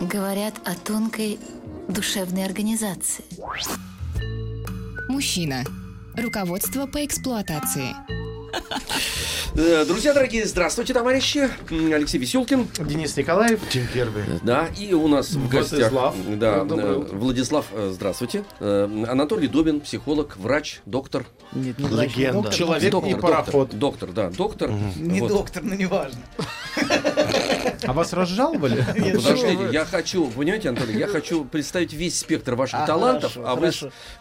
говорят о тонкой душевной организации. Мужчина. Руководство по эксплуатации. Э, Друзья дорогие, здравствуйте, товарищи. Алексей Веселкин. Денис Николаев. Тим Первый. Да, и у нас в гостях... Владислав. Да, Доброе э. Владислав, э, здравствуйте. Э, Анатолий Добин, психолог, врач, доктор. Нет, не Легенда. доктор. Человек доктор, и пароход. Доктор, доктор, да, доктор. Не Вот. доктор, но неважно. А вас разжаловали? Подождите, я хочу, понимаете, Анатолий, я хочу представить весь спектр ваших А, талантов, а вы,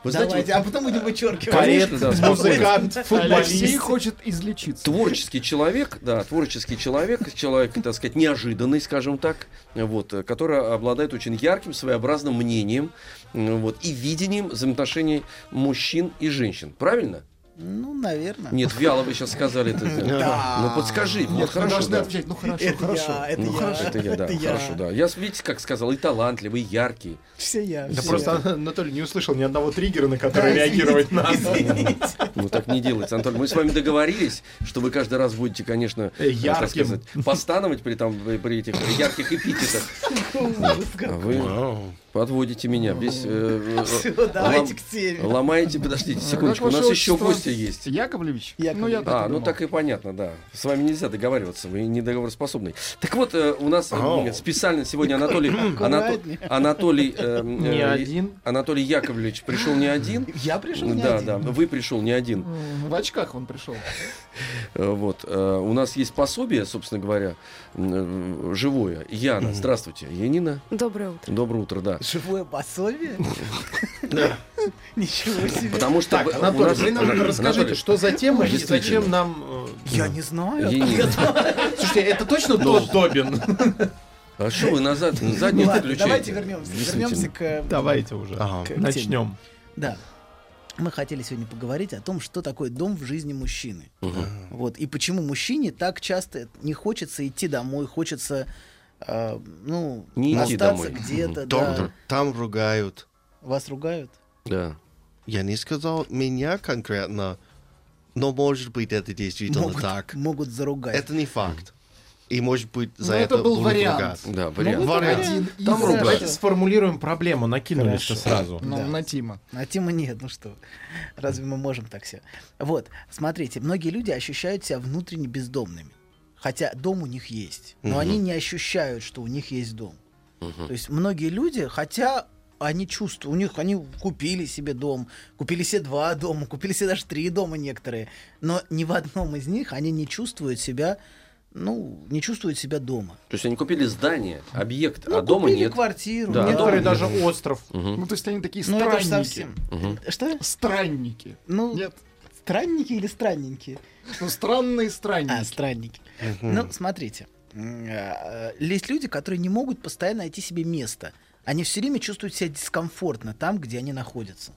вы знаете, а потом будем вычеркивать. Конечно, да, музыкант, Алексей футболист. хочет излечиться. творческий человек, да, творческий человек, человек, так сказать, неожиданный, скажем так, вот, который обладает очень ярким, своеобразным мнением, вот, и видением взаимоотношений мужчин и женщин. Правильно? Ну, наверное. Нет, вяло вы сейчас сказали это. Ну, подскажи. Вот хорошо, должны да. отвечать. Ну хорошо, Это хорошо. я, это Ну, я. хорошо, это я, да, хорошо, да. Я, видите, как сказал, и талантливый, и яркий. Все я. Да просто Анатолий не услышал ни одного триггера, на который реагировать надо. Ну, так не делается, Анатолий. Мы с вами договорились, что вы каждый раз будете, конечно, Э, э, ярким. постановать при, там, при этих ярких эпитетах. А вы подводите меня. Без, э, Все, э, давайте лом- к теме. Ломаете, подождите секундочку, у нас еще гости есть. Яковлевич? Яковлевич. Ну, я так А, ну так и понятно, да. С вами нельзя договариваться, вы не договороспособный. Так вот, э, у нас э, специально сегодня Анатолий. Анатолий, э, э, Не один. Анатолий Яковлевич пришел не один. Я пришел не Да, один. да, вы пришел не один. В очках он пришел. Э, Вот. э, У нас есть пособие, собственно говоря, э, живое. Яна, здравствуйте. Янина, Доброе утро. доброе утро, да. Живое пособие? Ничего себе. Потому что Так, Анатолий, нас- вы нам расскажите, Анатолий, что за тема и зачем нам... э, Я не знаю. Янина. Слушайте, это точно тот Добин? А что вы назад, Ладно, включаете? давайте вернемся. Вернемся к... э, Давайте уже. Начнем. Да. Мы хотели сегодня поговорить о том, что такое дом в жизни мужчины. Вот. И почему мужчине так часто не хочется идти домой, хочется э, ну, Не идти остаться домой. где-то. Доктор, Да. там ругают. Вас ругают? Да. Я не сказал меня конкретно, но может быть это действительно Могут, так. могут заругать. Это не факт. И может быть за Ну, это, это был вариант. ругать. Да, вариант. Вариант. Один из... Там ругают. Давайте сформулируем проблему, накинулись-то Хорошо. сразу. Ну, Да. на Тима. А Тима нет, ну что, разве мы можем так все? Вот, смотрите, многие люди ощущают себя внутренне бездомными. Хотя дом у них есть, но они не ощущают, что у них есть дом. То есть многие люди, хотя они чувствуют, у них они купили себе дом, купили себе два дома, купили себе даже три дома некоторые, но ни в одном из них они не чувствуют себя, ну, не чувствуют себя дома. То есть они купили здание, объект, Ну, а дома купили нет. квартиру, Да, да. Некоторые дома даже остров. Ну, то есть они такие Ну, это странники. совсем. Что? Странники. Ну, Нет. Странники или странненькие? Ну, странные А, странники. странники. Ну, смотрите. м, э, Есть люди, которые не могут постоянно найти себе место. Они все время чувствуют себя дискомфортно там, где они находятся.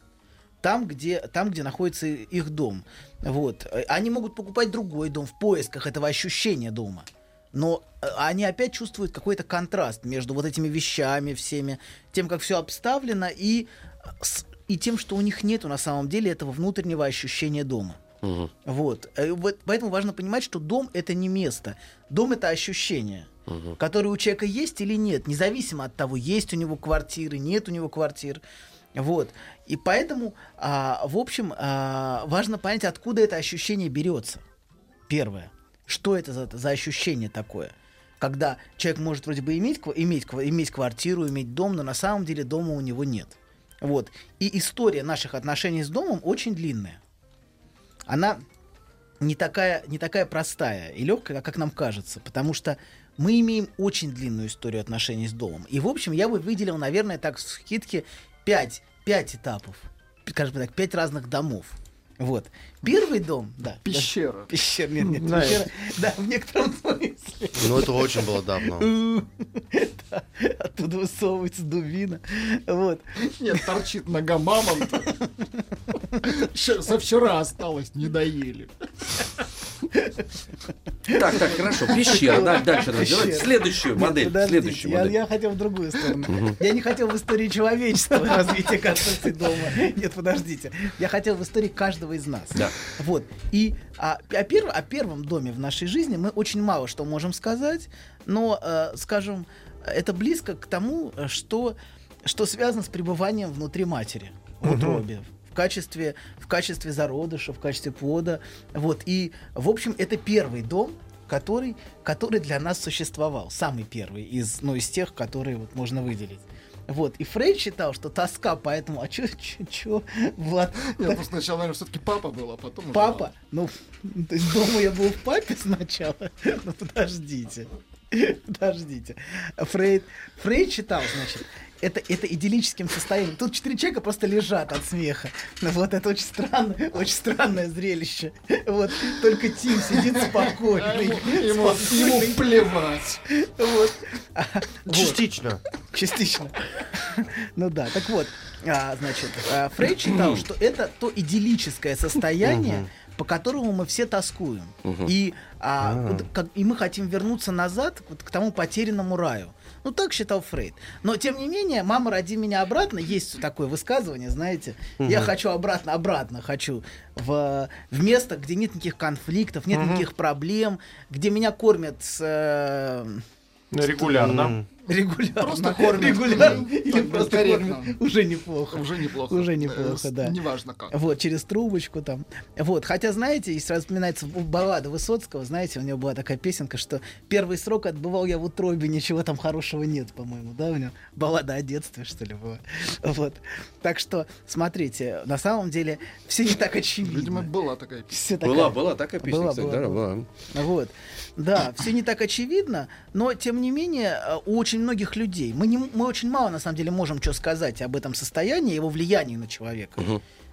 Там, где, там, где находится их дом. Вот. Э, Они могут покупать другой дом в поисках этого ощущения дома. Но э, они опять чувствуют какой-то контраст между вот этими вещами всеми, тем, как все обставлено, и, э, с- и тем, что у них нету на самом деле этого внутреннего ощущения дома. Мгм. Вот. Поэтому важно понимать, что дом это не место. Дом это ощущение, которое у человека есть или нет, независимо от того, есть у него квартиры, нет у него квартир. Вот. И поэтому, а, в общем, а, важно понять, откуда это ощущение берется. Первое. Что это за, за ощущение такое? Когда человек может вроде бы иметь, иметь, иметь квартиру, иметь дом, но на самом деле дома у него нет. Вот. И история наших отношений с домом очень длинная. Она не такая, не такая простая и легкая, как нам кажется, потому что мы имеем очень длинную историю отношений с домом. И, в общем, я бы выделил, наверное, так в скидке 5, 5 этапов, скажем так, 5 разных домов. Вот. Первый дом, да. Пещера. да, Пещера, нет, нет, Знаю. пещера, да, в некотором смысле. Ну, это очень было давно. Да, оттуда высовывается дубина. Вот. Нет, торчит нога мамонта. Со вчера осталось, не доели. Так, так, хорошо. Пещера. Да, дальше развивать. Следующую Нет, модель. подождите, Следующую я, модель. я хотел в другую сторону. Я не хотел в истории человечества развития концепции дома. Нет, подождите. Я хотел в истории каждого из нас. Да. Вот. И а, о, перв- о первом доме в нашей жизни мы очень мало что можем сказать, но, э, скажем, это близко к тому, э, что, что связано с пребыванием внутри матери, в утробе. В качестве, в качестве зародыша, в качестве плода. Вот. И, в общем, это первый дом, который, который для нас существовал. Самый первый из, ну, из тех, которые вот можно выделить. Вот. И Фрейд считал, что тоска поэтому... А чё, чё, чё, Влад? Нет, просто сначала, наверное, все-таки папа был, а потом Папа? Ну, то есть дома я был в папе сначала? Ну, подождите. Подождите. Фрейд, Фрейд считал, значит, это, это идиллическим состоянием. Тут четыре человека просто лежат от смеха. Ну, вот это очень странное, очень странное зрелище. Вот только Тим сидит спокойный. ему, ему- спокойный. ему плевать. Вот. Вот. Частично. Частично. Ну да, так вот, а, значит, а, Фрейд считал, что это то идиллическое состояние, по которому мы все тоскуем. И, а, вот как- и мы хотим вернуться назад вот к тому потерянному раю. Ну, так считал Фрейд. Но, тем не менее, «Мама, роди меня обратно» есть такое высказывание, знаете. Я хочу обратно, обратно хочу в, в место, где нет никаких конфликтов, нет никаких проблем, где меня кормят с, э, Регулярно. Регулярно. Просто кормят. Регулярно. Или просто кормят. Уже неплохо. Уже неплохо. Уже неплохо, да. Неважно как. Вот, через трубочку там. Вот, хотя, знаете, и сразу вспоминается баллада Высоцкого, знаете, у него была такая песенка, что первый срок отбывал я в утробе, ничего там хорошего нет, по-моему, да, у него баллада о детстве, что ли, была. Вот. Так что, смотрите, на самом деле все не так очевидно. Видимо, была такая песня. Такая- Была, была такая песня, Была, кстати, была, да, была. была. Вот. Да, все не так очевидно, но тем не менее э, у очень многих людей мы, не, мы очень мало на самом деле можем что сказать об этом состоянии, его влиянии на человека.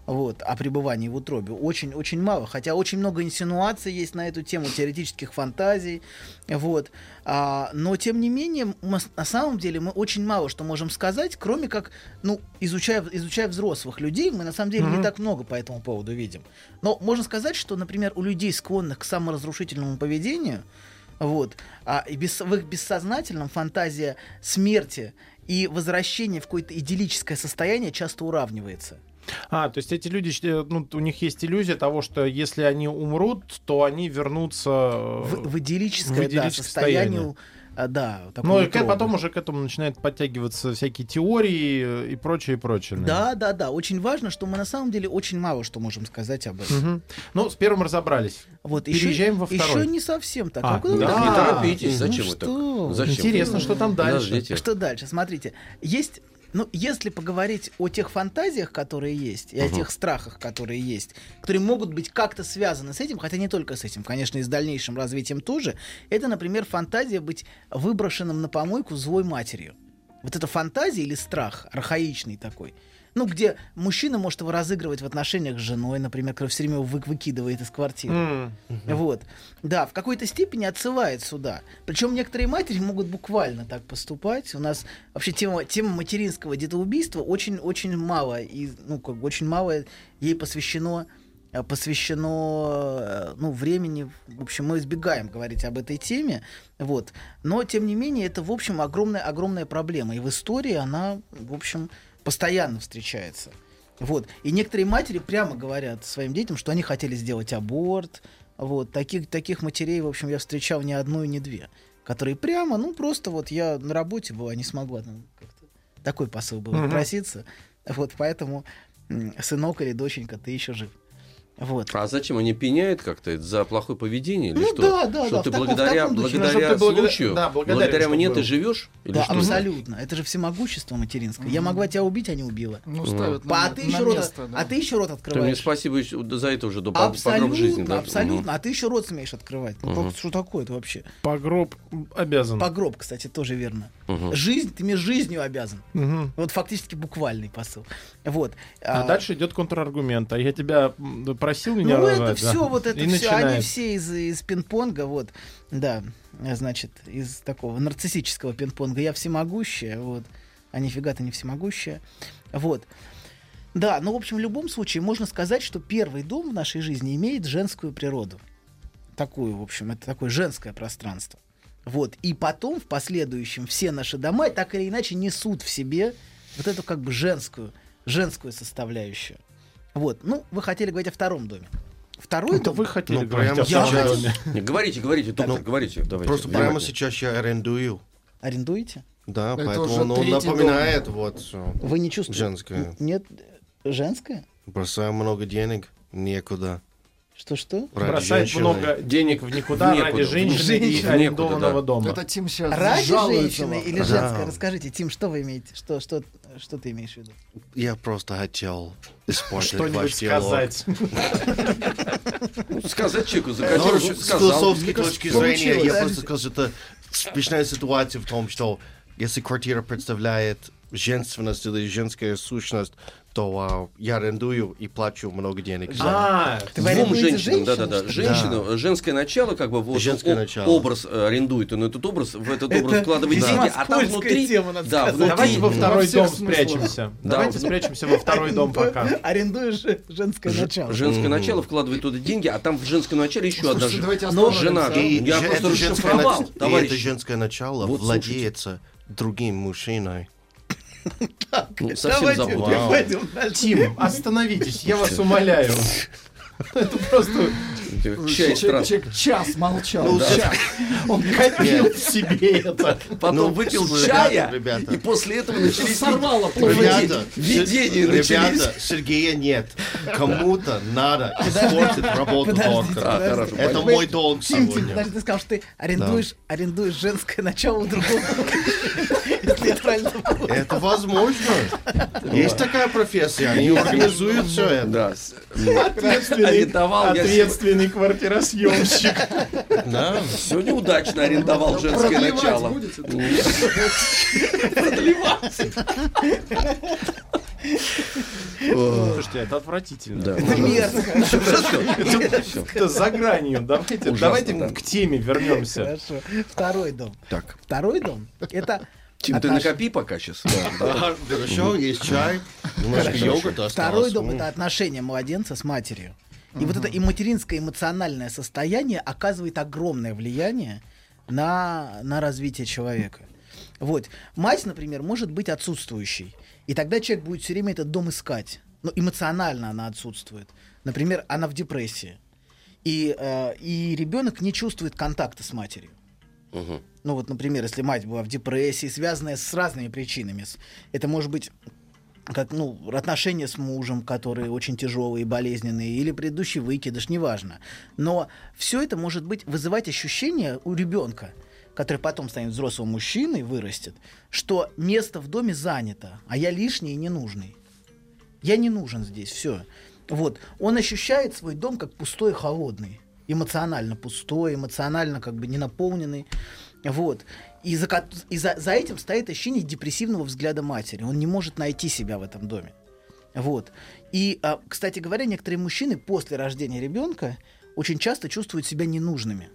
Вот, о пребывании в утробе. Очень-очень мало. Хотя очень много инсинуаций есть на эту тему, теоретических фантазий. Вот. А, но, тем не менее, мы на самом деле мы очень мало что можем сказать, кроме как, ну, изучая, изучая взрослых людей, мы на самом деле не так много по этому поводу видим. Но можно сказать, что, например, у людей, склонных к саморазрушительному поведению, вот, а, без, в их бессознательном фантазия смерти и возвращения в какое-то идиллическое состояние часто уравнивается. А, то есть эти люди, считают, ну, у них есть иллюзия того, что если они умрут, то они вернутся... э, В, в идиллическое, в да, идиллическое состояние, состояние. А, да, Ну, и к- потом уже к этому начинают подтягиваться всякие теории и прочее, и прочее. Да, да, да. Очень важно, что мы на самом деле очень мало что можем сказать об этом. Мгм. Ну, с первым разобрались. Вот Переезжаем во второй. Еще не совсем так. А, куда вы да. так Не А, торопитесь, ну зачем вы что так? Зачем? Интересно, что там дальше. Подождите. Что дальше? Смотрите, есть, ну, если поговорить о тех фантазиях, которые есть, и о тех страхах, которые есть, которые могут быть как-то связаны с этим, хотя не только с этим, конечно, и с дальнейшим развитием тоже, это, например, фантазия быть выброшенным на помойку злой матерью. Вот это фантазия или страх, архаичный такой, ну, где мужчина может его разыгрывать в отношениях с женой, например, который все время его вы- выкидывает из квартиры. М. Вот. Да, в какой-то степени отсылает сюда. Причем некоторые матери могут буквально так поступать. У нас вообще тема, тема материнского детоубийства очень-очень мало. И, ну, как бы очень мало ей посвящено э, посвящено э, ну, времени. В общем, мы избегаем говорить об этой теме. Вот. Но, тем не менее, это, в общем, огромная, огромная проблема. И в истории она, в общем, постоянно встречается. Вот. И некоторые матери прямо говорят своим детям, что они хотели сделать аборт. Вот. Таких, таких матерей, в общем, я встречал не одну и не две. Которые прямо, ну, просто вот я на работе была, не смогла. ну, такой посыл был Мгм. проситься. Вот, поэтому, сынок или доченька, ты еще жив. Вот. А зачем они пеняют как-то это за плохое поведение или Ну что? да, да, что да, ты в таком- благодаря, духе. Благодаря ты благодаря- случаю, да, благодаря чтобы мне был. ты живешь? Или Да, что? абсолютно. Это же всемогущество материнское. Я могла тебя убить, а не убила. Ну, ставят на, а, ты на еще рот, место, да. а ты еще рот Ты мне открываешь. спасибо за это уже до Абсолютно, жизни. Да? абсолютно. А ты еще рот смеешь открывать. Ну, как- Что такое это вообще? Погроб обязан. Погроб, кстати, тоже верно. Мгм. Жизнь, ты мне жизнью обязан. Мгм. Вот фактически буквальный посыл. Вот. А дальше идет контраргумент. А я тебя просил меня Ну, это рожать, да. все, вот это И все, они начинает. все из, из пинг-понга, вот, да, значит, из такого нарциссического пинг-понга. Я всемогущая, вот, а нифига ты не всемогущая, вот. Да, ну, в общем, в любом случае можно сказать, что первый дом в нашей жизни имеет женскую природу. Такую, в общем, это такое женское пространство. Вот, и потом, в последующем, все наши дома так или иначе несут в себе вот эту как бы женскую, женскую составляющую. Вот, ну, вы хотели говорить о втором доме. Второй Это дом... вы хотели Ну, говорить прямо о втором сейчас- доме. Говорите, говорите, доктор, говорите. Давайте. Просто прямо сейчас я арендую. Арендуете? Да, Это поэтому он, напоминает вот всё. Вы не чувствуете? Женское. Нет, женское? Бросаю много денег, некуда. Что-что? Ради Бросает женщины. много денег в никуда В некуда. ради женщины и Женщины. арендованного Некуда, дома. Это Тим сейчас Ради жалуется женщины или Да. женское? Расскажите, Тим, что вы имеете? Что, что, что ты имеешь в виду? Я просто хотел испортить Что-нибудь ваш сказать. Ну, сказать человеку, Ну, захотел, с сказал. философской точки зрения, я просто скажу, что это смешная ситуация в том, что если квартира представляет женственность или женская сущность, то а, я арендую и плачу много денег. за А, Ты Двум женщинам, да, да, да. женщину? Женщина, женское начало, как бы вот Женское о- начало. образ э, арендует, но этот образ в этот Это образ вкладывает весьма деньги, а там внутри, тема, надо да, внутри, Давайте во второй во дом спрячемся. Да, Давайте спрячемся во второй дом пока. Арендуешь же женское начало. женское начало вкладывает туда деньги, а там в женском начале еще одна жена. И Я просто это женское расшифровал, и это женское начало владеется другим мужчиной. Ну, совсем Давайте дальше. Тим, остановитесь, я вас умоляю. Это просто Чай Человек, человек час молчал. Ну, час. он копил в себе это. Потом Ну, выпил ребята, чая, ребята. и после этого начались Сорвало. Ребята, видения начались. ребята, Сергея нет. Кому-то надо испортить работу доктора. А, Это мой долг Тим, Тим, сегодня. подожди, ты сказал, что ты арендуешь, арендуешь женское начало другого. Если я правильно понял. Это возможно. Есть такая профессия, они организуют все это. Ответственный, квартиросъемщик. Да. сегодня удачно арендовал женское Продлевать начало. будете? Слушайте, это отвратительно. Да. Это мерзко. Это за гранью. Давайте, Ужасно, давайте да. к теме вернемся. Хорошо. Второй дом. Так, Второй дом — это Тим, ты накопи пока сейчас. Да, да. Хорошо, есть чай, немножко йогурта Второй дом это отношение младенца с матерью. И вот это и материнское эмоциональное состояние оказывает огромное влияние на, на развитие человека. Вот. Мать, например, может быть отсутствующей. И тогда человек будет все время этот дом искать. Но эмоционально она отсутствует. Например, она в депрессии. И, э, и ребенок не чувствует контакта с матерью. Мгм. Ну вот, например, если мать была в депрессии, связанная с разными причинами. Это может быть как, ну, отношения с мужем, которые очень тяжелые болезненные, или предыдущий выкидыш, неважно. Но все это может быть вызывать ощущение у ребенка, который потом станет взрослым мужчиной, вырастет, что место в доме занято, а я лишний и ненужный. Я не нужен здесь, все. Вот. Он ощущает свой дом как пустой и холодный. Эмоционально пустой, эмоционально как бы не наполненный. Вот. И, за, и за, за этим стоит ощущение депрессивного взгляда матери. Он не может найти себя в этом доме. Вот. И, а, кстати говоря, некоторые мужчины после рождения ребенка очень часто чувствуют себя ненужными.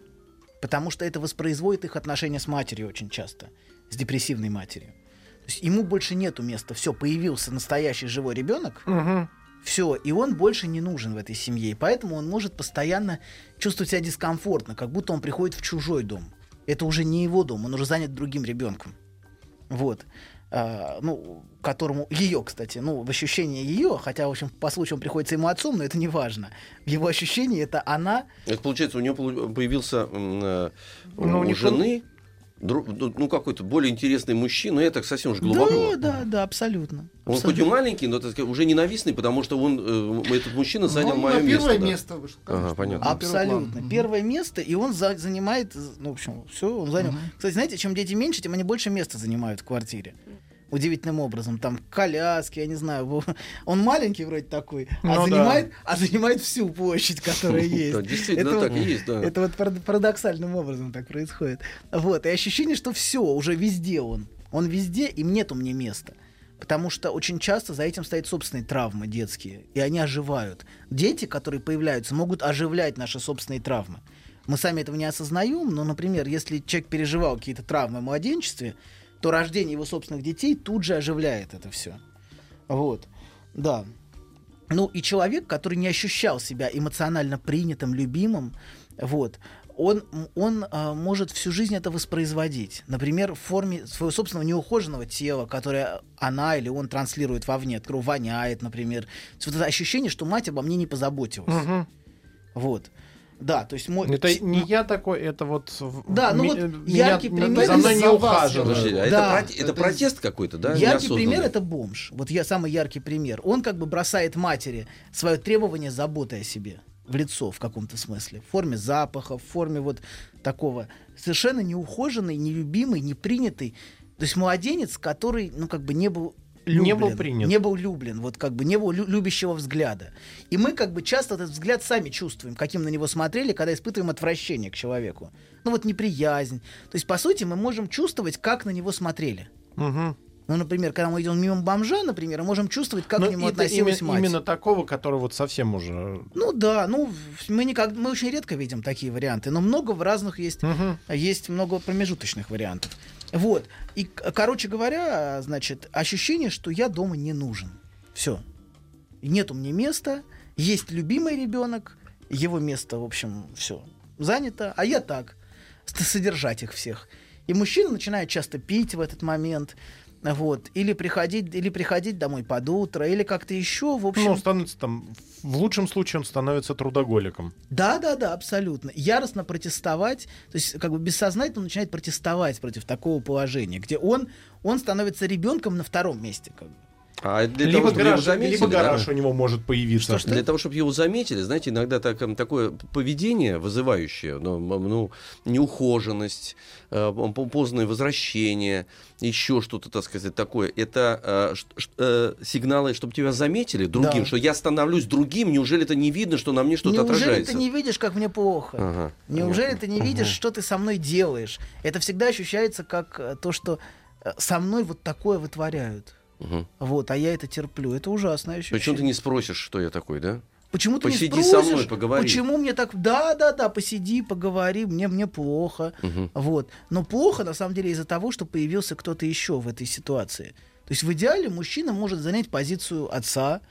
Потому что это воспроизводит их отношения с матерью очень часто. С депрессивной матерью. То есть ему больше нету места. Все, появился настоящий живой ребенок. Все, и он больше не нужен в этой семье. И поэтому он может постоянно чувствовать себя дискомфортно, как будто он приходит в чужой дом. Это уже не его дом, он уже занят другим ребенком. Вот. А, ну, которому ее, кстати, ну, в ощущении ее, хотя, в общем, по случаю он приходится ему отцом, но это не важно. В его ощущении это она. Это получается, у нее появился э, Ну, у не жены дру- ну, ну, какой-то более интересный мужчина, но это совсем уж глубоко. Да, да, да, абсолютно. Он хоть и Абсолютно. маленький, но так сказать, уже ненавистный, потому что он, э, этот мужчина занял Ну, мое на первое место. да. место вышел. Ага, конечно, понятно. первый план. Абсолютно. Мгм. Первое место, и он за- занимает, ну, в общем, все, он занял. Мгм. Кстати, знаете, чем дети меньше, тем они больше места занимают в квартире. Удивительным образом. Там коляски, я не знаю. Он маленький вроде такой, а, Ну да. занимает, а занимает всю площадь, которая есть. Да, действительно, так и есть, да. Это вот парад- парадоксальным образом так происходит. Вот. И ощущение, что все, уже везде он. Он везде, и нету мне места. Потому что очень часто за этим стоят собственные травмы детские, и они оживают. Дети, которые появляются, могут оживлять наши собственные травмы. Мы сами этого не осознаем, но, например, если человек переживал какие-то травмы в младенчестве, то рождение его собственных детей тут же оживляет это все. Вот. Да. Ну и человек, который не ощущал себя эмоционально принятым, любимым, вот, он, он а, может всю жизнь это воспроизводить. Например, в форме своего собственного неухоженного тела, которое она или он транслирует вовне, которое воняет, например. Вот это ощущение, что мать обо мне не позаботилась. Мгм. Вот. Да, то есть мой... Это не я такой, это вот... в- Да, ну вот э, яркий меня- пример За мной не ухаживают. Подожди, а Да. это, проте- это протест какой-то, да? Яркий пример это бомж. Вот я самый яркий пример. Он как бы бросает матери свое требование заботы о себе в лицо в каком-то смысле. В форме запаха, в форме вот такого совершенно неухоженный, нелюбимый, непринятый. То есть младенец, который, ну, как бы не был люблен, Не был принят. Не был люблен, вот как бы не было лю- любящего взгляда. И мы как бы часто этот взгляд сами чувствуем, каким на него смотрели, когда испытываем отвращение к человеку. Ну вот неприязнь. То есть, по сути, мы можем чувствовать, как на него смотрели. Мгм. Ну, например, когда мы идем мимо бомжа, например, мы можем чувствовать, как Ну, к нему относилась именно, мать. именно такого, который вот совсем уже... Ну да, ну мы никак, мы очень редко видим такие варианты, но много в разных есть, Мгм. есть много промежуточных вариантов. Вот. И, короче говоря, значит, ощущение, что я дома не нужен. Все. Нет у меня места, есть любимый ребенок, его место, в общем, все занято, а я так, содержать их всех. И мужчина начинает часто пить в этот момент, вот, или приходить, или приходить домой под утро, или как-то еще, в общем. Ну, он становится там... В лучшем случае он становится трудоголиком. Да, да, да, абсолютно. Яростно протестовать, то есть как бы бессознательно он начинает протестовать против такого положения, где он, он становится ребенком на втором месте. Как бы. А для либо того, чтобы его гараж, заметили, либо да? гараж у него может появиться. Для того, чтобы его заметили, знаете, иногда так, эм, такое поведение вызывающее, ну, ну, неухоженность, э, поздное возвращение, еще что-то, так сказать, такое, это э, э, сигналы, чтобы тебя заметили другим, Да. что я становлюсь другим, неужели это не видно, что на мне что-то Неужели отражается? ты не видишь, как мне плохо? Ага, Неужели понятно. ты не видишь, что ты со мной делаешь? Это всегда ощущается как э, то, что со мной вот такое вытворяют. Мгм. Вот, а я это терплю. Это ужасное ощущение. Причем ты не спросишь, что я такой, да? Почему ты Посиди не со спросишь, мной, поговори. Почему мне так... Да, да, да, посиди, поговори, мне, мне плохо. Мгм. Вот. Но плохо, на самом деле, из-за того, что появился кто-то еще в этой ситуации. То есть в идеале мужчина может занять позицию отца,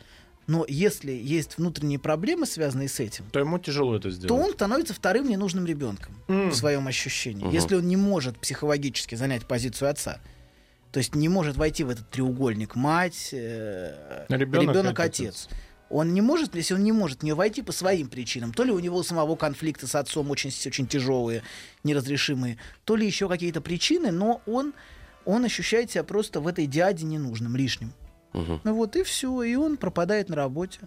но если есть внутренние проблемы, связанные с этим, То ему тяжело это сделать. то он становится вторым ненужным ребенком М. в своем ощущении. Мгм. Если он не может психологически занять позицию отца, то есть не может войти в этот треугольник мать, э, Ребенок, ребенок, отец. отец. Он не может, если он не может в нее войти по своим причинам, то ли у него самого конфликты с отцом очень, очень тяжелые, неразрешимые, то ли еще какие-то причины, но он, он ощущает себя просто в этой диаде ненужным, лишним. Мгм. Ну вот и все, и он пропадает на работе.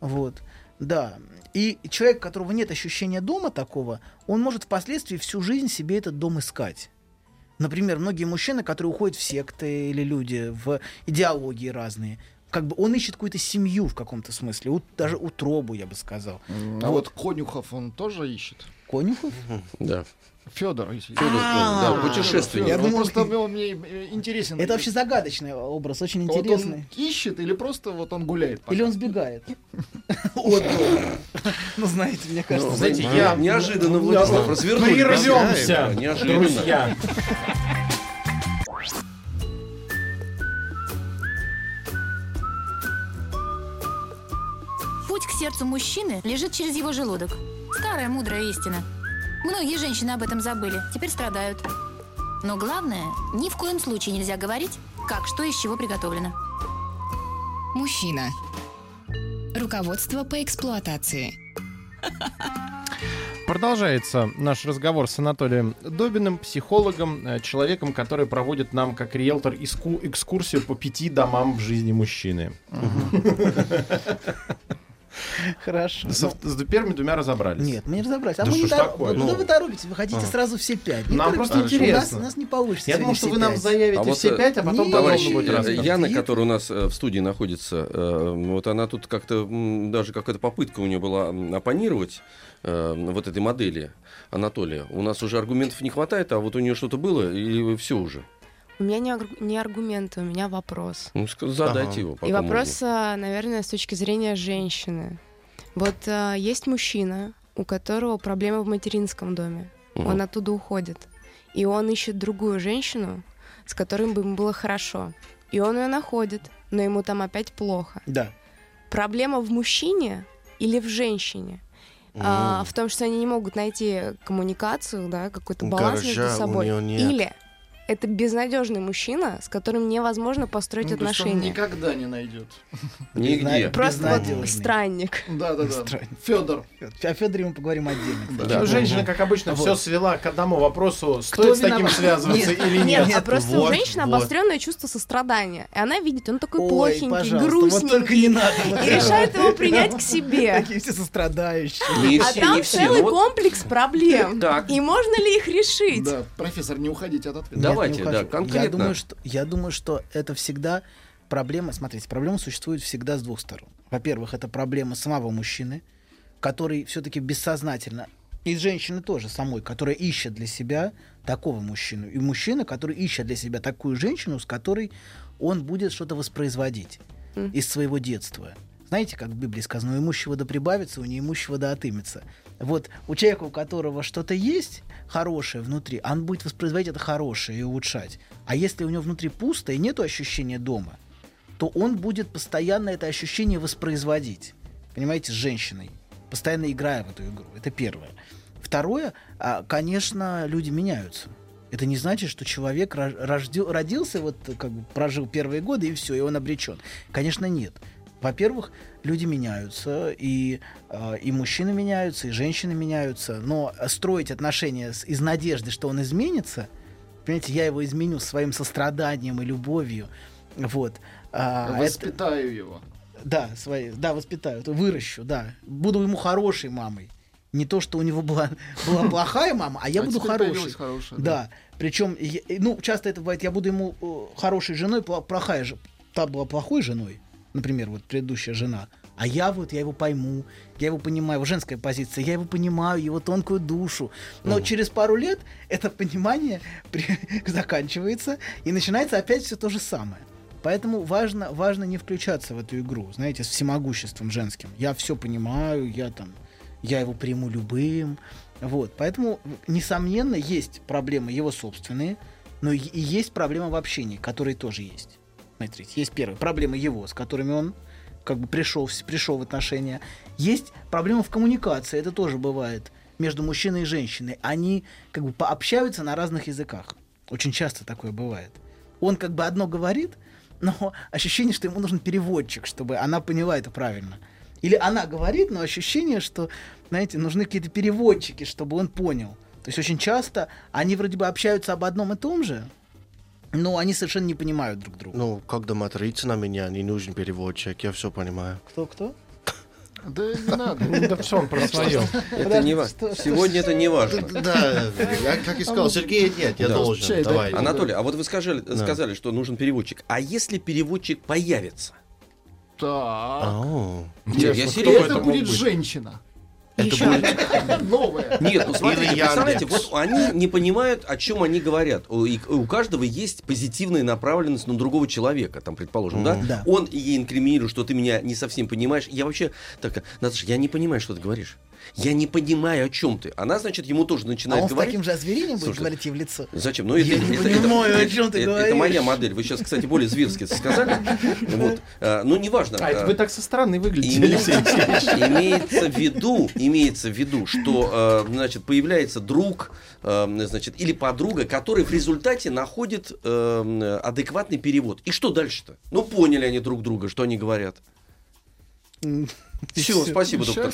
Вот. Да. И человек, у которого нет ощущения дома такого, он может впоследствии всю жизнь себе этот дом искать. Например, многие мужчины, которые уходят в секты или люди в идеологии разные, как бы он ищет какую-то семью в каком-то смысле, у- даже утробу, я бы сказал. А вот Конюхов он тоже ищет. Конюхов? Да. Федор, Фёдор, да, Фёдор, путешественник. Я думал, просто он мне э, интересен. Это вообще загадочный образ, очень Вот интересный. он ищет или просто вот он гуляет? пока? Или он сбегает? От. Ну, знаете, мне кажется, Знаете, Ну, я... Неожиданно, Владислав, развернули. Прервемся, друзья. Путь к сердцу мужчины лежит через его желудок. Старая мудрая истина. Многие женщины об этом забыли, теперь страдают. Но главное, ни в коем случае нельзя говорить, как что из чего приготовлено. Мужчина. Руководство по эксплуатации. Продолжается наш разговор с Анатолием Добиным, психологом, э, человеком, который проводит нам как риэлтор экскурсию по пяти домам в жизни мужчины. хорошо. Ну, с первыми двумя разобрались. Нет, мы не разобрались. А Да мы не ж торо- такое? Вот Куда Ну. вы торопитесь? Вы хотите А. сразу все пять. Не Нам торопитесь. просто У нас, интересно. у нас не получится. Я думал, что вы нам заявите А вот, все э, пять, а потом не, подробно Товарищи, будет э. Яна, которая у нас э, в студии находится, вот она тут как-то, даже какая-то попытка у нее была оппонировать вот этой модели Анатолия. У нас уже аргументов не хватает, а вот у нее что-то было, и все уже. У меня не, аргу- не аргументы, у меня вопрос. Ну, задайте Ага. его. И вопрос, можно. а, наверное, с точки зрения женщины. Вот а, есть мужчина, у которого проблемы в материнском доме. Мгм. Он оттуда уходит. И он ищет другую женщину, с которой бы ему было хорошо. И он ее находит, но ему там опять плохо. Да. Проблема в мужчине или в женщине? А, в том, что они не могут найти коммуникацию, да, какой-то баланс между гаража у собой. Или это безнадежный мужчина, с которым невозможно построить Ну, то есть он отношения. никогда не найдет. Нигде. Просто вот странник. Да-да-да. Странно. Федор. О Федоре мы поговорим отдельно. Ну, женщина, как обычно, Вот. все свела к одному вопросу, стоит с таким связываться Нет, или нет. Нет, просто вот, у женщины вот. обостренное чувство сострадания. И она видит, он такой Ой, плохенький, пожалуйста, вот только грустненький. не надо. вот И это. решает его принять к себе. Такие все сострадающие. А там целый комплекс проблем. И можно ли их решить? Да, профессор, не уходите от ответа. Да. Давайте, да, конкретно. Я думаю, что, я думаю, что это всегда проблема. Смотрите, проблема существует всегда с двух сторон. Во-первых, это проблема самого мужчины, который все-таки бессознательно, и женщины тоже самой, которая ищет для себя такого мужчину. И мужчина, который ищет для себя такую женщину, с которой он будет что-то воспроизводить Мгм. из своего детства. Знаете, как в Библии сказано, у имущего да прибавится, у неимущего да отымется. Вот у человека, у которого что-то есть хорошее внутри, он будет воспроизводить это хорошее и улучшать. А если у него внутри пусто и нету ощущения дома, то он будет постоянно это ощущение воспроизводить. Понимаете, с женщиной. Постоянно играя в эту игру. Это первое. Второе, а, конечно, люди меняются. Это не значит, что человек ро- рождё- родился, вот как бы прожил первые годы и все, и он обречен. Конечно, нет. Во-первых, люди меняются, и, а, и мужчины меняются, и женщины меняются. Но строить отношения с- из надежды, что он изменится, понимаете, я его изменю своим состраданием и любовью, вот. а, это- Воспитаю его. да, свои, да, воспитаю, выращу, да. Буду ему хорошей мамой. Не то, что у него была, была плохая мама, а я А буду хорошей. хорошая, Да. Причем, я- ну, часто это бывает, я буду ему э, хорошей женой, плохая же. Та была плохой женой, например, вот предыдущая жена. А я вот, я его пойму, я его понимаю, вот женская позиция, я его понимаю, его тонкую душу. Но через пару лет это понимание при- заканчивается, и начинается опять все то же самое. Поэтому важно, важно не включаться в эту игру, знаете, с всемогуществом женским. Я все понимаю, я там, я его приму любым. Вот, поэтому, несомненно, есть проблемы его собственные, но и есть проблемы в общении, которые тоже есть. Смотрите, есть первая проблема его, с которыми он как бы пришел, пришел в отношения. Есть проблема в коммуникации, это тоже бывает между мужчиной и женщиной. Они как бы пообщаются на разных языках. Очень часто такое бывает. Он как бы одно говорит, но ощущение, что ему нужен переводчик, чтобы она поняла это правильно. Или она говорит, но ощущение, что, знаете, нужны какие-то переводчики, чтобы он понял. То есть очень часто они вроде бы общаются об одном и том же, но они совершенно не понимают друг друга. Ну, когда материться на меня, не нужен переводчик, я все понимаю. Кто-кто? Да не надо. Да все, он про свое. Это не важно. Сегодня это не важно. Да, я как и сказал, Сергей, нет, я должен. Давай. Анатолий, а вот вы сказали, сказали, что нужен переводчик. А если переводчик появится? Так. Я, серьезно. это будет женщина. Это будет... Новая. Нет, ну смотрите, Или представляете, вот они не понимают, о чем они говорят. У, и у каждого есть позитивная направленность на другого человека, там, предположим, да? Да. Он ей инкриминирует, что ты меня не совсем понимаешь. Я вообще так, Наташа, я не понимаю, что ты говоришь. Я не понимаю, о чем ты. Она, значит, ему тоже А начинает он с говорить. таким же озверением будет Слушай, говорить ей в лицо. Зачем? Ну, Я это, не это- понимаю, это- о чем ты это- говоришь. Это моя модель. Вы сейчас, кстати, более зверски это сказали. Вот. А, Ну, неважно. А это А, вы так со стороны выглядите, Име- Алексей Алексеевич. Имеется в виду, имеется в виду, что э, значит, появляется друг э, значит, или подруга, который в результате находит э, адекватный перевод. И что дальше-то? Ну, поняли они друг друга, что они говорят. Все, спасибо, доктор.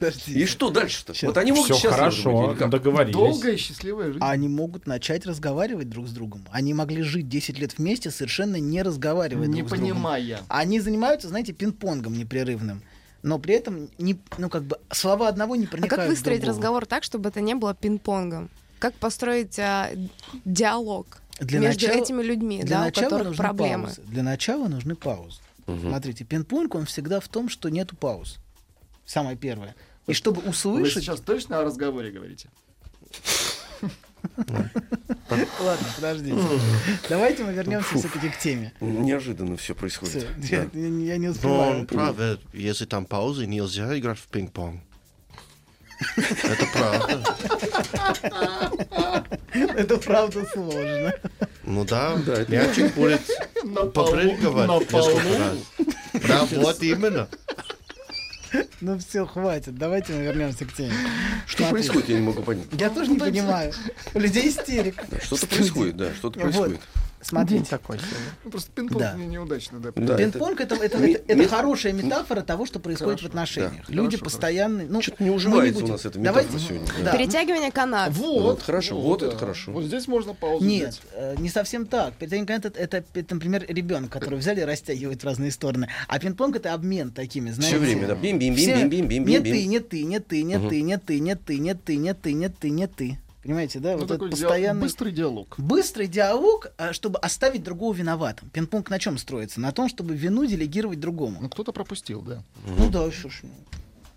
Подожди. И что дальше-то? Вот они могут Все хорошо, как? договорились. Долгая и счастливая жизнь. Они могут начать разговаривать друг с другом. Они могли жить 10 лет вместе, совершенно не разговаривая Не друг с другом. понимая. Они занимаются, знаете, пинг-понгом непрерывным. Но при этом, не, ну, как бы, слова одного не А проникают как в выстроить другого. разговор так, чтобы это не было пинг-понгом? Как построить а, диалог Для между начала- этими людьми, Для да, у начала которых нужны проблемы? паузы. Для начала нужны паузы. Смотрите, пинг-понг, он всегда в том, что нету пауз. Самое первое. И чтобы Вы услышать... сейчас точно о разговоре говорите? Ладно, подождите. Давайте мы вернемся все-таки к теме. Неожиданно все происходит. Я, Да. я- я не Но успеваю. он прав, э, если там паузы, нельзя играть в пинг-понг. Это правда. Это правда сложно. Ну да, Да, мячик будет попрыгивать несколько раз. Да, вот именно. Ну все, хватит. Давайте мы вернемся к теме. Что Смотри. происходит, я не могу понять. Я тоже не понимаю. У людей истерика. Да, Что-то происходит, да, что-то Вот. Смотрите. такой сегодня. Ну, Просто пинг-понг Да. мне неудачно, да. Да, Пинг-понг это, это, Ми- это, это хорошая метафора того, что происходит Хорошо, в отношениях. да, Люди хорошо, постоянно. Ну, Что-то не уживается у будем- нас эта Давайте- метафора сегодня. Да. Перетягивание каната. Вот, хорошо, вот это да. хорошо. Вот здесь можно паузу Нет, взять. э, не совсем так. Перетягивание это, это, это, например, ребенок, который взяли и растягивают в разные стороны. А пинг-понг это обмен такими, знаете. Все время, да. Все- Бим-бим-бим-бим-бим-бим-бим. Не ты, не ты, не ты, не ты, не ты, не ты, не ты, не ты, не ты, не ты. Понимаете, да? Ну, вот это такой диал- постоянный... быстрый диалог. Быстрый диалог, а, чтобы оставить другого виноватым. Пинг-понг на чем строится? На том, чтобы вину делегировать другому. Ну, кто-то пропустил, да. Ну да, что ж,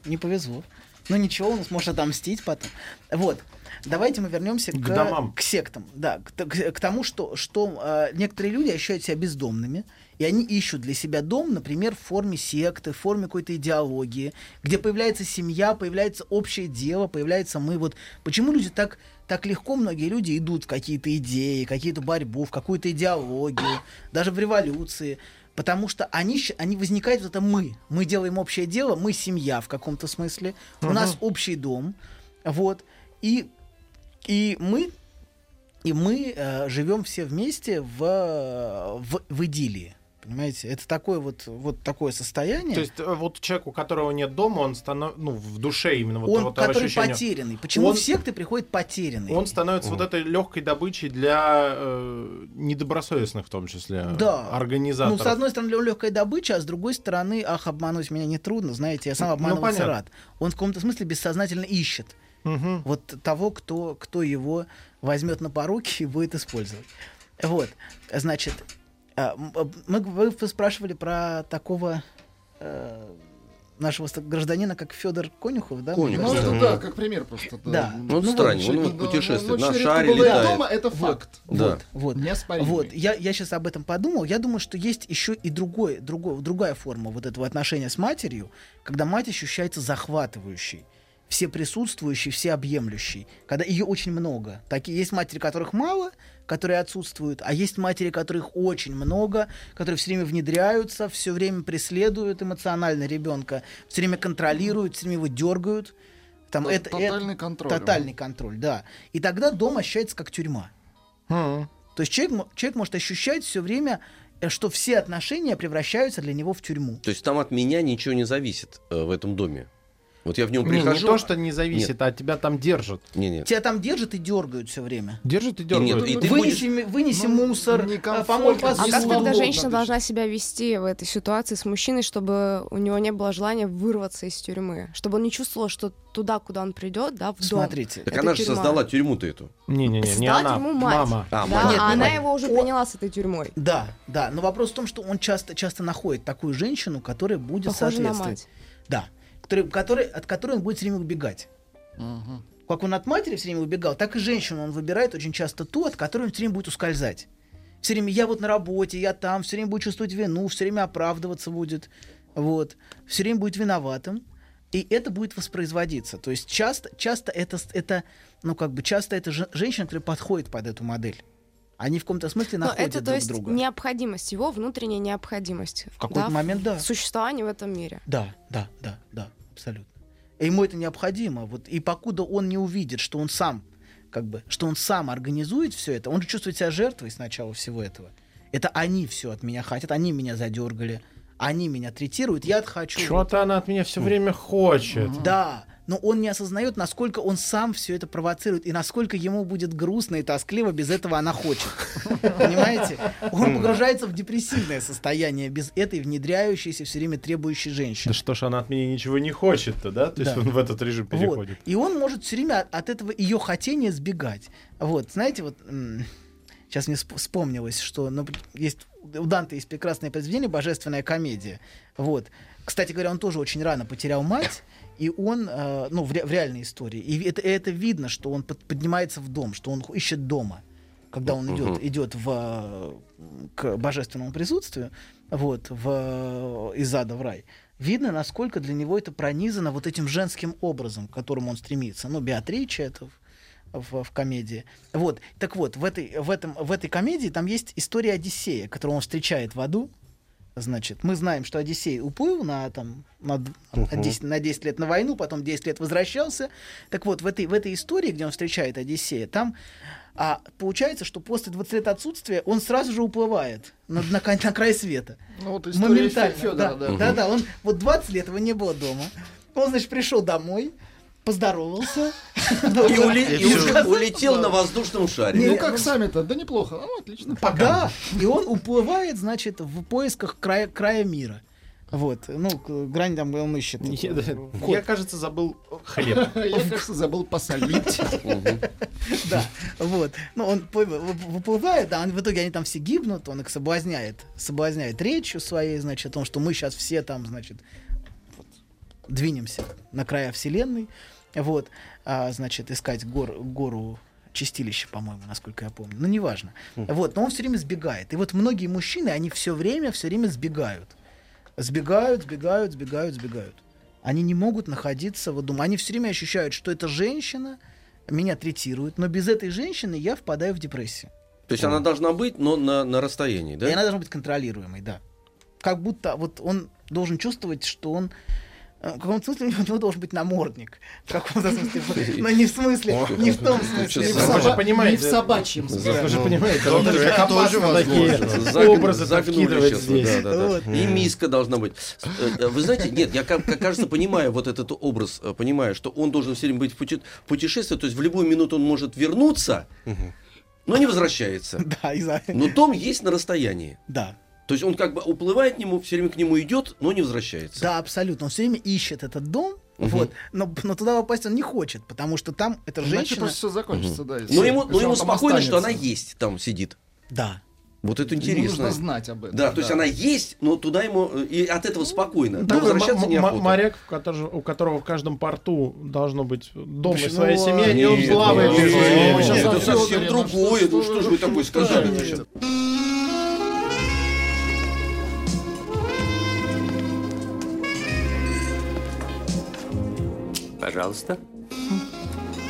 не повезло. Ну ничего, он сможет отомстить потом. Вот. Давайте мы вернемся к, К домам. к сектам. Да, к, к- к тому, что, что э, некоторые люди ощущают себя бездомными, и они ищут для себя дом, например, в форме секты, в форме какой-то идеологии, где появляется семья, появляется общее дело, появляется мы. Вот почему люди так, так легко, многие люди идут в какие-то идеи, какие-то борьбу, в какую-то идеологию, даже в революции. Потому что они, они возникают вот это мы. Мы делаем общее дело, мы семья в каком-то смысле. У нас общий дом. Вот. И, и мы, и мы э, живем все вместе в, в, в идиллии. Понимаете? Это такое вот, вот такое состояние. То есть э, вот человек, у которого нет дома, он становится, ну, в душе именно вот, он, вот это который ощущение. потерянный. Почему Он- в секты приходит потерянный? Он становится вот этой легкой добычей для э, недобросовестных, в том числе, Да. организаторов. Ну, с одной стороны, легкая добыча, а с другой стороны, ах, обмануть меня нетрудно, знаете, я сам Ну, обманываться понятно. рад. Он в каком-то смысле бессознательно ищет Мгм. вот того, кто, кто его возьмет на поруки и будет использовать. Вот, значит, мы, вы спрашивали про такого э, нашего гражданина, как Федор Конюхов, да? Конюхов, Ну, да. это Мгм. да, как пример просто. Да. Ну, он Ну, странный, вот, он вот Да, путешествует, ну, на шаре летает. дома, это Вот, факт. Да. Вот, вот. Вот, я, я сейчас об этом подумал. Я думаю, что есть еще и другой, другой, другая форма вот этого отношения с матерью, когда мать ощущается захватывающей, все присутствующей, все объемлющей, когда ее очень много. Такие есть матери, которых мало, которые отсутствуют, а есть матери, которых очень много, которые все время внедряются, все время преследуют эмоционально ребенка, все время контролируют, все время его дергают. Там, это, это- тотальный контроль. Тотальный контроль, да. И тогда дом ощущается как тюрьма. Мгм. То есть человек, человек может ощущать все время, э, что все отношения превращаются для него в тюрьму. То есть там от меня ничего не зависит э, в этом доме. Вот я в нем Не, прихожу. не то, что не зависит, а тебя там держат. Не, нет. Тебя там держат и дергают все время. Держат и нет, дергают. и ты вынеси ми- вынеси ну, мусор, э, помой А А посуду. как тогда женщина должна себя вести в этой ситуации с мужчиной, чтобы у него не было желания вырваться из тюрьмы? Чтобы он не чувствовал, что туда, куда он придет, да, в дом. Смотрите, Так она же тюрьма. создала тюрьму-то эту. Не-не-не, не она, тюрьму мать. мама. А, Да, мать. Нет, а она мать. его уже О- приняла с этой тюрьмой. Да, да, но вопрос в том, что он часто, часто находит такую женщину, которая будет Похожа на соответствовать. мать. Да, который, который, от которой он будет все время убегать. Мгм. Как он от матери все время убегал, так и женщину он выбирает очень часто ту, от которой он все время будет ускользать. Все время я вот на работе, я там, все время будет чувствовать вину, все время оправдываться будет, вот, все время будет виноватым, и это будет воспроизводиться. То есть часто, часто это, это, ну как бы часто это же- женщина, которая подходит под эту модель. Они в каком-то смысле Но находят это, то друг есть, друга. необходимость, его внутренняя необходимость. В какой-то да, момент, да. в существовании в этом мире. Да, да, да, да, абсолютно. И ему это необходимо. Вот, и покуда он не увидит, что он сам, как бы, что он сам организует все это, он же чувствует себя жертвой сначала всего этого. Это они все от меня хотят, они меня задергали, они меня третируют, я хочу. Чего-то она от меня все время хочет. Да, но он не осознает, насколько он сам все это провоцирует и насколько ему будет грустно и тоскливо без этого она хочет. Понимаете? Он погружается в депрессивное состояние без этой внедряющейся, все время требующей женщины. Да что ж она от меня ничего не хочет-то, да? То есть он в этот режим переходит. И он может все время от, этого ее хотения сбегать. Вот, знаете, вот сейчас мне сп- вспомнилось, что ну, есть у Данте есть прекрасное произведение «Божественная комедия». Вот. Кстати говоря, он тоже очень рано потерял мать, и он, э, ну, в, ре- в реальной истории, и это, это видно, что он под- поднимается в дом, что он ищет дома. когда он идет, Мгм. идет в, к божественному присутствию, вот, в, из ада в рай, видно, насколько для него это пронизано вот этим женским образом, к которому он стремится. Ну, Беатрича это в, в- в комедии. Вот, так вот, в этой, в, этом, в этой комедии там есть история Одиссея, которого он встречает в аду. Значит, мы знаем, что Одиссей уплыл на, там, на, на 10, на 10 лет на войну, потом 10 лет возвращался. Так вот, в этой, в этой истории, где он встречает Одиссея, там а, получается, что после 20 лет отсутствия он сразу же уплывает на, на, на край света. Ну, вот Моментально. Федора, да, да. да, да, он вот 20 лет его не было дома. Он, значит, пришел домой, поздоровался. И, улетел на воздушном шаре. Не, Ну как сами-то? Да неплохо. Ну, отлично. Пока. Да, и он уплывает, значит, в поисках края, края мира. Вот, ну, к- грань там он ищет. Я, да, я, кажется, забыл хлеб. Я, кажется, забыл посолить. Да, вот. Ну, он выплывает, да, в итоге они там все гибнут, он их соблазняет, соблазняет речью своей, значит, о том, что мы сейчас все там, значит, двинемся на края вселенной, вот, а, значит, искать гор- гору чистилища, по-моему, насколько я помню. Ну, неважно. Вот, но он все время сбегает. И вот многие мужчины, они все время, все время сбегают. Сбегают, сбегают, сбегают, сбегают. Они не могут находиться в доме. Они все время ощущают, что эта женщина меня третирует, но без этой женщины я впадаю в депрессию. То есть она должна быть, но на, на расстоянии, да? И она должна быть контролируемой, да. Как будто вот он должен чувствовать, что он в каком-то смысле у него должен быть намордник. В каком-то смысле. Но не в смысле, не в том смысле. Сейчас Не в соба- не в собачьем смысле. Вы же понимаете, как тоже такие образы сейчас, здесь. И миска должна быть. Э, Вы знаете, нет, я, кажется, понимаю вот этот образ, э, понимаю, что он должен все время быть в путешествии, то есть в любую минуту он может вернуться, но не возвращается. Да, и за- Но дом есть на расстоянии. да. То есть он как бы уплывает к нему, все время к нему идет, но не возвращается. Да, абсолютно. Он все время ищет этот дом, Мгм. вот, но, но туда попасть он не хочет, потому что там эта Иначе женщина... просто все закончится, да. и Но ему, Если но ему спокойно, что она останется. есть, там сидит. Да. Вот это Ему интересно. нужно знать об этом. Да, то есть она есть, но туда ему э, и от этого спокойно. Но Такой возвращаться м- м- неохота. моряк, в котором- у которого в каждом порту должно быть дом и Ну, своя семья, и он плавает. сейчас это совсем ну другое. Ну что же вы такое сказали? Пожалуйста.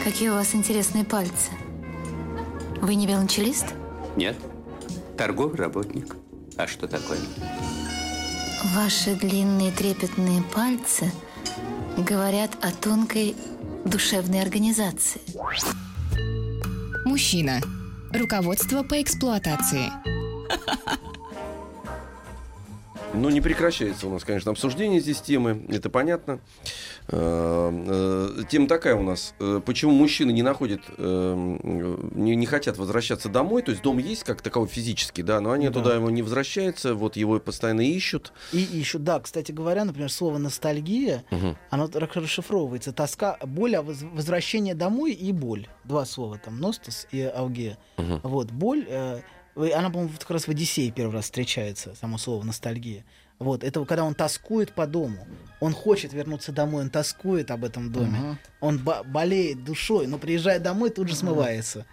Какие у вас интересные пальцы. Вы не велончелист? Нет. Торговый работник. А что такое? Ваши длинные трепетные пальцы говорят о тонкой душевной организации. Мужчина. Руководство по эксплуатации. Ну, не прекращается у нас, конечно, обсуждение здесь темы, это понятно. Э, э, Тема такая у нас. э, Почему мужчины не находят, э, не, не хотят возвращаться домой, то есть дом есть как таковой физически, да, но они Да. туда его не возвращаются, вот его постоянно ищут. И еще, да, кстати говоря, например, слово ностальгия, Мгм. оно расшифровывается. Тоска, боль, а воз- возвращение домой и боль. Два слова там, ностос и алгия. Мгм. Вот, боль, э, она, по-моему, как раз в Одиссее первый раз встречается, само слово ностальгия. Вот, это когда он тоскует по дому. Он хочет вернуться домой, он тоскует об этом доме. Мгм. Он бо- болеет душой, но приезжая домой, тут же смывается.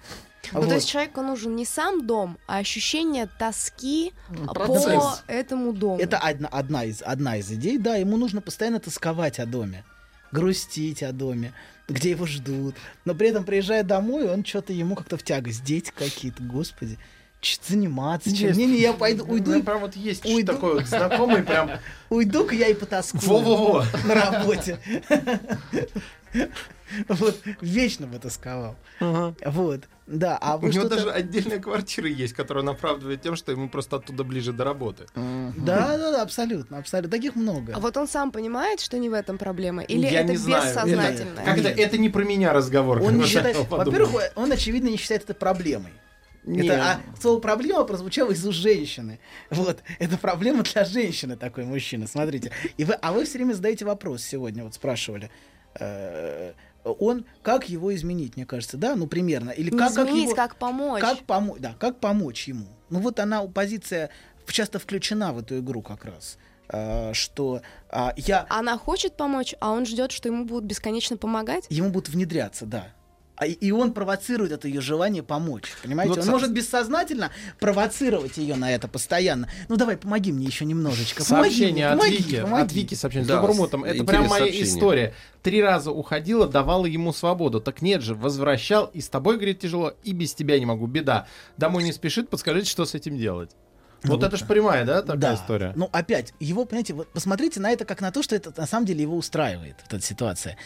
Ну, Вот. то есть человеку нужен не сам дом, а ощущение тоски Ну, по процесс. этому дому. Это одна, одна, из, одна из идей, да, ему нужно постоянно тосковать о доме, грустить о доме, где его ждут. Но при этом, приезжая домой, он что-то ему как-то в тягость. Дети какие-то, господи, заниматься. чем. Есть. Не-не, я пойду, уйду, и- прям вот есть Уйду. такое вот знакомый прям. уйду-ка я и потаскую Во-во-во. на работе. Вот, вечно бы тосковал. Вот, да, а У него даже отдельная квартира есть, которую он оправдывает тем, что ему просто оттуда ближе до работы. Да, да, да, абсолютно, абсолютно. Таких много. А вот он сам понимает, что не в этом проблема? Или Я это не знаю. бессознательно? Как это? Это не про меня разговор. Он не считает, во-первых, он очевидно не считает это проблемой. Не. Это, а слово проблема прозвучало из уст женщины. Вот, это проблема для женщины такой мужчины. Смотрите. И вы, а вы все время задаете вопрос сегодня, вот спрашивали. э, Он, как его изменить, мне кажется, да, ну примерно. Или как, как изменить, его, как помочь. как помочь, да, как помочь ему. Ну вот она, позиция часто включена в эту игру как раз. Э, Что а, я Она хочет помочь, а он ждет, что ему будут бесконечно помогать? ему будут внедряться, да. А, и- он провоцирует это ее желание помочь. Понимаете? Вот он со- может бессознательно провоцировать ее на это постоянно. Ну давай, помоги мне еще немножечко. Помоги Сообщение мне, от помоги, Вики, помоги. от Вики сообщение Да, с добрым утром. Это прям моя сообщение. история. Три раза уходила, давала ему свободу. Так нет же, возвращал, и с тобой, говорит, тяжело, и без тебя не могу, беда. Домой не спешит, подскажите, что с этим делать. Ну вот вот это ж прямая, да, такая Да. история? Ну, опять, его, понимаете, вот посмотрите на это как на то, что это на самом деле его устраивает, вот эта ситуация.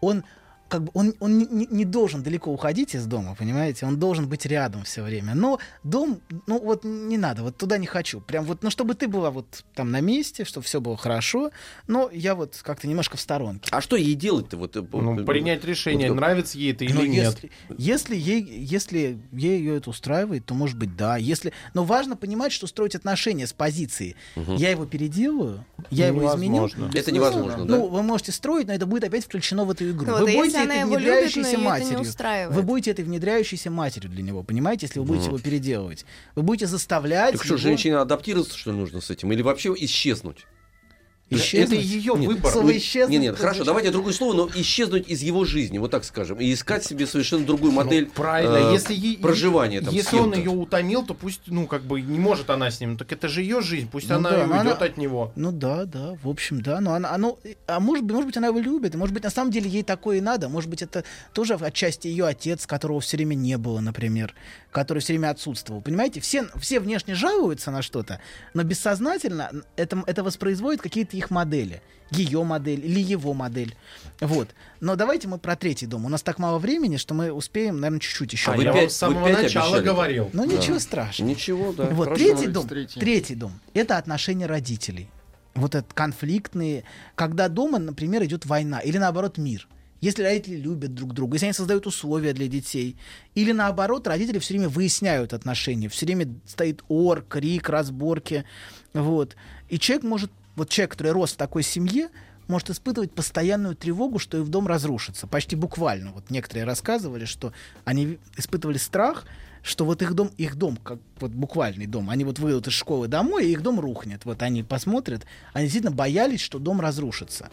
Он как бы он, он не, не- должен далеко уходить из дома, понимаете? Он должен быть рядом все время. Но дом, ну вот не надо, вот туда не хочу. Прям вот, ну чтобы ты была вот там на месте, чтобы все было хорошо, но я вот как-то немножко в сторонке. А что ей делать-то? Вот, э, Ну, принять решение, вот нравится ей это или Но нет. Если, если ей, если ей ее это устраивает, то может быть да. Если, но важно понимать, что строить отношения с позиции. Я его переделаю, я его изменю. Невозможно. Это невозможно, да? Ну, вы можете строить, но это будет опять включено в эту игру. Ну, вы вот, а будете этой любит, внедряющейся не матерью. Вы будете этой внедряющейся матерью для него, понимаете, если вы будете его переделывать. Вы будете заставлять. Так что, его- женщине адаптироваться, что ли, нужно с этим? Или вообще исчезнуть? Исчезнуть? Это ее Нет, выбор. Слово исчезнуть Нет, нет, хорошо, давайте другое слово, но исчезнуть из его жизни, вот так скажем, и искать себе совершенно другую модель Ну, правильно, э, если проживания там Если он ее утомил, то пусть, ну, как бы не может она с ним. Так это же ее жизнь, пусть Ну она да, уйдет она- от него. Ну да, да, в общем, да. Но она, оно, а может быть, может быть, она его любит, может быть, на самом деле ей такое и надо. Может быть, это тоже отчасти ее отец, которого все время не было, например, который все время отсутствовал. Понимаете, все, все внешне жалуются на что-то, но бессознательно это, это воспроизводит какие-то их модели. Ее модель или его модель. Вот. Но давайте мы про третий дом. У нас так мало времени, что мы успеем, наверное, чуть-чуть еще. А вы я пять- вам с самого начала обещали. говорил. Ну, Да. ничего страшного. Ничего, да. Вот хорошо. третий дом, третий. третий дом, это отношения родителей. Вот это конфликтные, когда дома, например, идет война или наоборот мир. Если родители любят друг друга, если они создают условия для детей, или наоборот, родители все время выясняют отношения, все время стоит ор, крик, разборки, вот. И человек может, вот человек, который рос в такой семье, может испытывать постоянную тревогу, что их дом разрушится. Почти буквально. Вот некоторые рассказывали, что они испытывали страх, что вот их дом, их дом, как вот буквальный дом, они вот выйдут из школы домой, и их дом рухнет. Вот они посмотрят, они действительно боялись, что дом разрушится.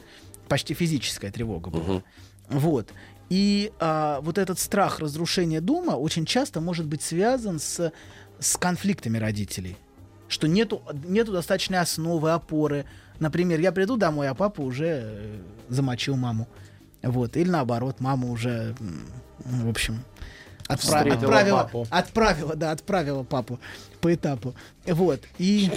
Почти физическая тревога была. Вот. И а, вот этот страх разрушения дома очень часто может быть связан с, с конфликтами родителей. Что нету, нету достаточной основы, опоры. Например, я приду домой, а папа уже э, замочил маму. Вот. Или наоборот, мама уже, в общем, отпра- Встретила отправила, папу. отправила, да, отправила папу по этапу. Вот. И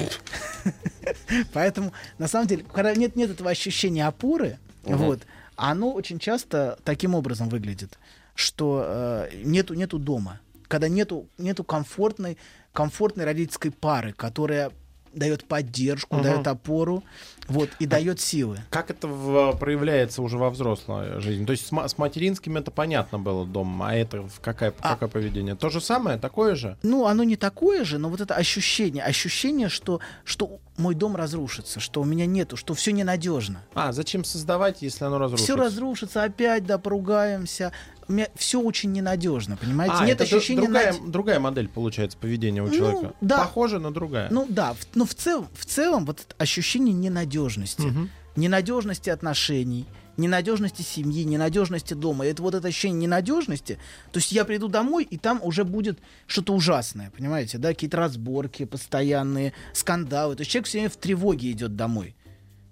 поэтому, на самом деле, когда нет, нет этого ощущения опоры, вот, оно очень часто таким образом выглядит, что э, нету, нету дома, когда нету, нету комфортной, комфортной родительской пары, которая дает поддержку, Мгм. дает опору, вот, и дает силы. Как это в- проявляется уже во взрослой жизни? То есть с, с материнским это понятно было дом, а это в какое, А- какое поведение? То же самое, такое же? Ну, оно не такое же, но вот это ощущение, ощущение, что, что мой дом разрушится, что у меня нету, что все ненадежно. А, зачем создавать, если оно разрушится? Все разрушится, опять да, поругаемся. Все очень ненадежно, понимаете? А, Нет это ощущения другая, наде- другая модель получается поведения у Ну, человека. да. Похоже, но другая. Ну да, в- но в целом, в целом вот это ощущение ненадежности. Мгм. Ненадежности отношений, ненадежности семьи, ненадежности дома. И это вот это ощущение ненадежности. То есть я приду домой, и там уже будет что-то ужасное, понимаете, да, какие-то разборки постоянные, скандалы. То есть человек все время в тревоге идет домой.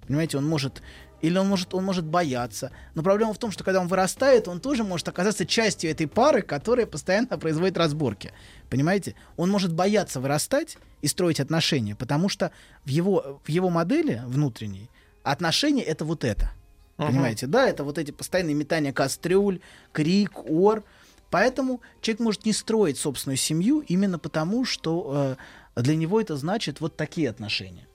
Понимаете, он может или он может, он может бояться. Но проблема в том, что когда он вырастает, он тоже может оказаться частью этой пары, которая постоянно производит разборки. Понимаете? Он может бояться вырастать и строить отношения, потому что в его, в его модели внутренней отношения это вот это. Понимаете, да, это вот эти постоянные метания кастрюль, крик, ор. Поэтому человек может не строить собственную семью именно потому, что э, для него это значит вот такие отношения.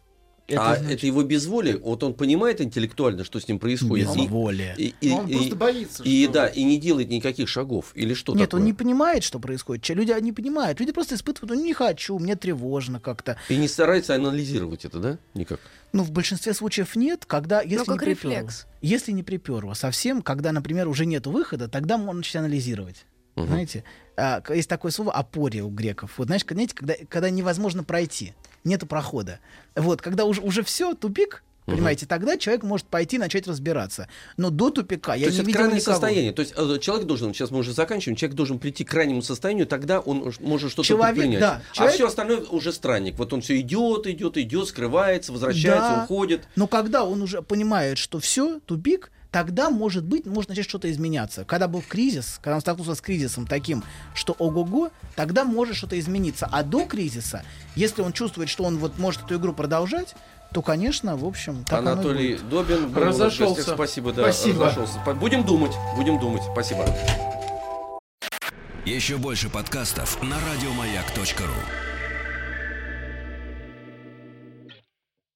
А значит это его безволие, вот он понимает интеллектуально, что с ним происходит. и- безволие. И, и- Он и- просто боится, И что- да, и не делает никаких шагов. Или что Нет, такое? он не понимает, что происходит. Люди не понимают. Люди просто испытывают, ну не хочу, мне тревожно как-то. И не старается анализировать это, да? Никак. Ну, в большинстве случаев нет, когда, если Ну, как не приперло. рефлекс. Если не приперло совсем, когда, например, уже нет выхода, тогда можно начать анализировать. Мгм. Знаете, А, есть такое слово апория у греков. Вот знаешь, когда- знаете, когда, когда невозможно пройти, нету прохода. Вот, когда уже, уже все, тупик, Понимаете, тогда человек может пойти начать разбираться. Но до тупика я То есть не это видел крайнее никого. состояние. То есть э, человек должен, сейчас мы уже заканчиваем, человек должен прийти к крайнему состоянию, тогда он может что-то Человек, предпринять. да, А человек- все остальное уже странник. Вот он все идет, идет, идет, скрывается, возвращается, Да. уходит. Но когда он уже понимает, что все, тупик, тогда, может быть, может начать что-то изменяться. Когда был кризис, когда он столкнулся с кризисом таким, что ого-го, тогда может что-то измениться. А до кризиса, если он чувствует, что он вот может эту игру продолжать, то, конечно, в общем, так оно и Анатолий будет. Добин. был Разошелся. гостях. Спасибо, да. Спасибо. разошелся. Будем думать, будем думать. Спасибо. Еще больше подкастов на радиомаяк.ру.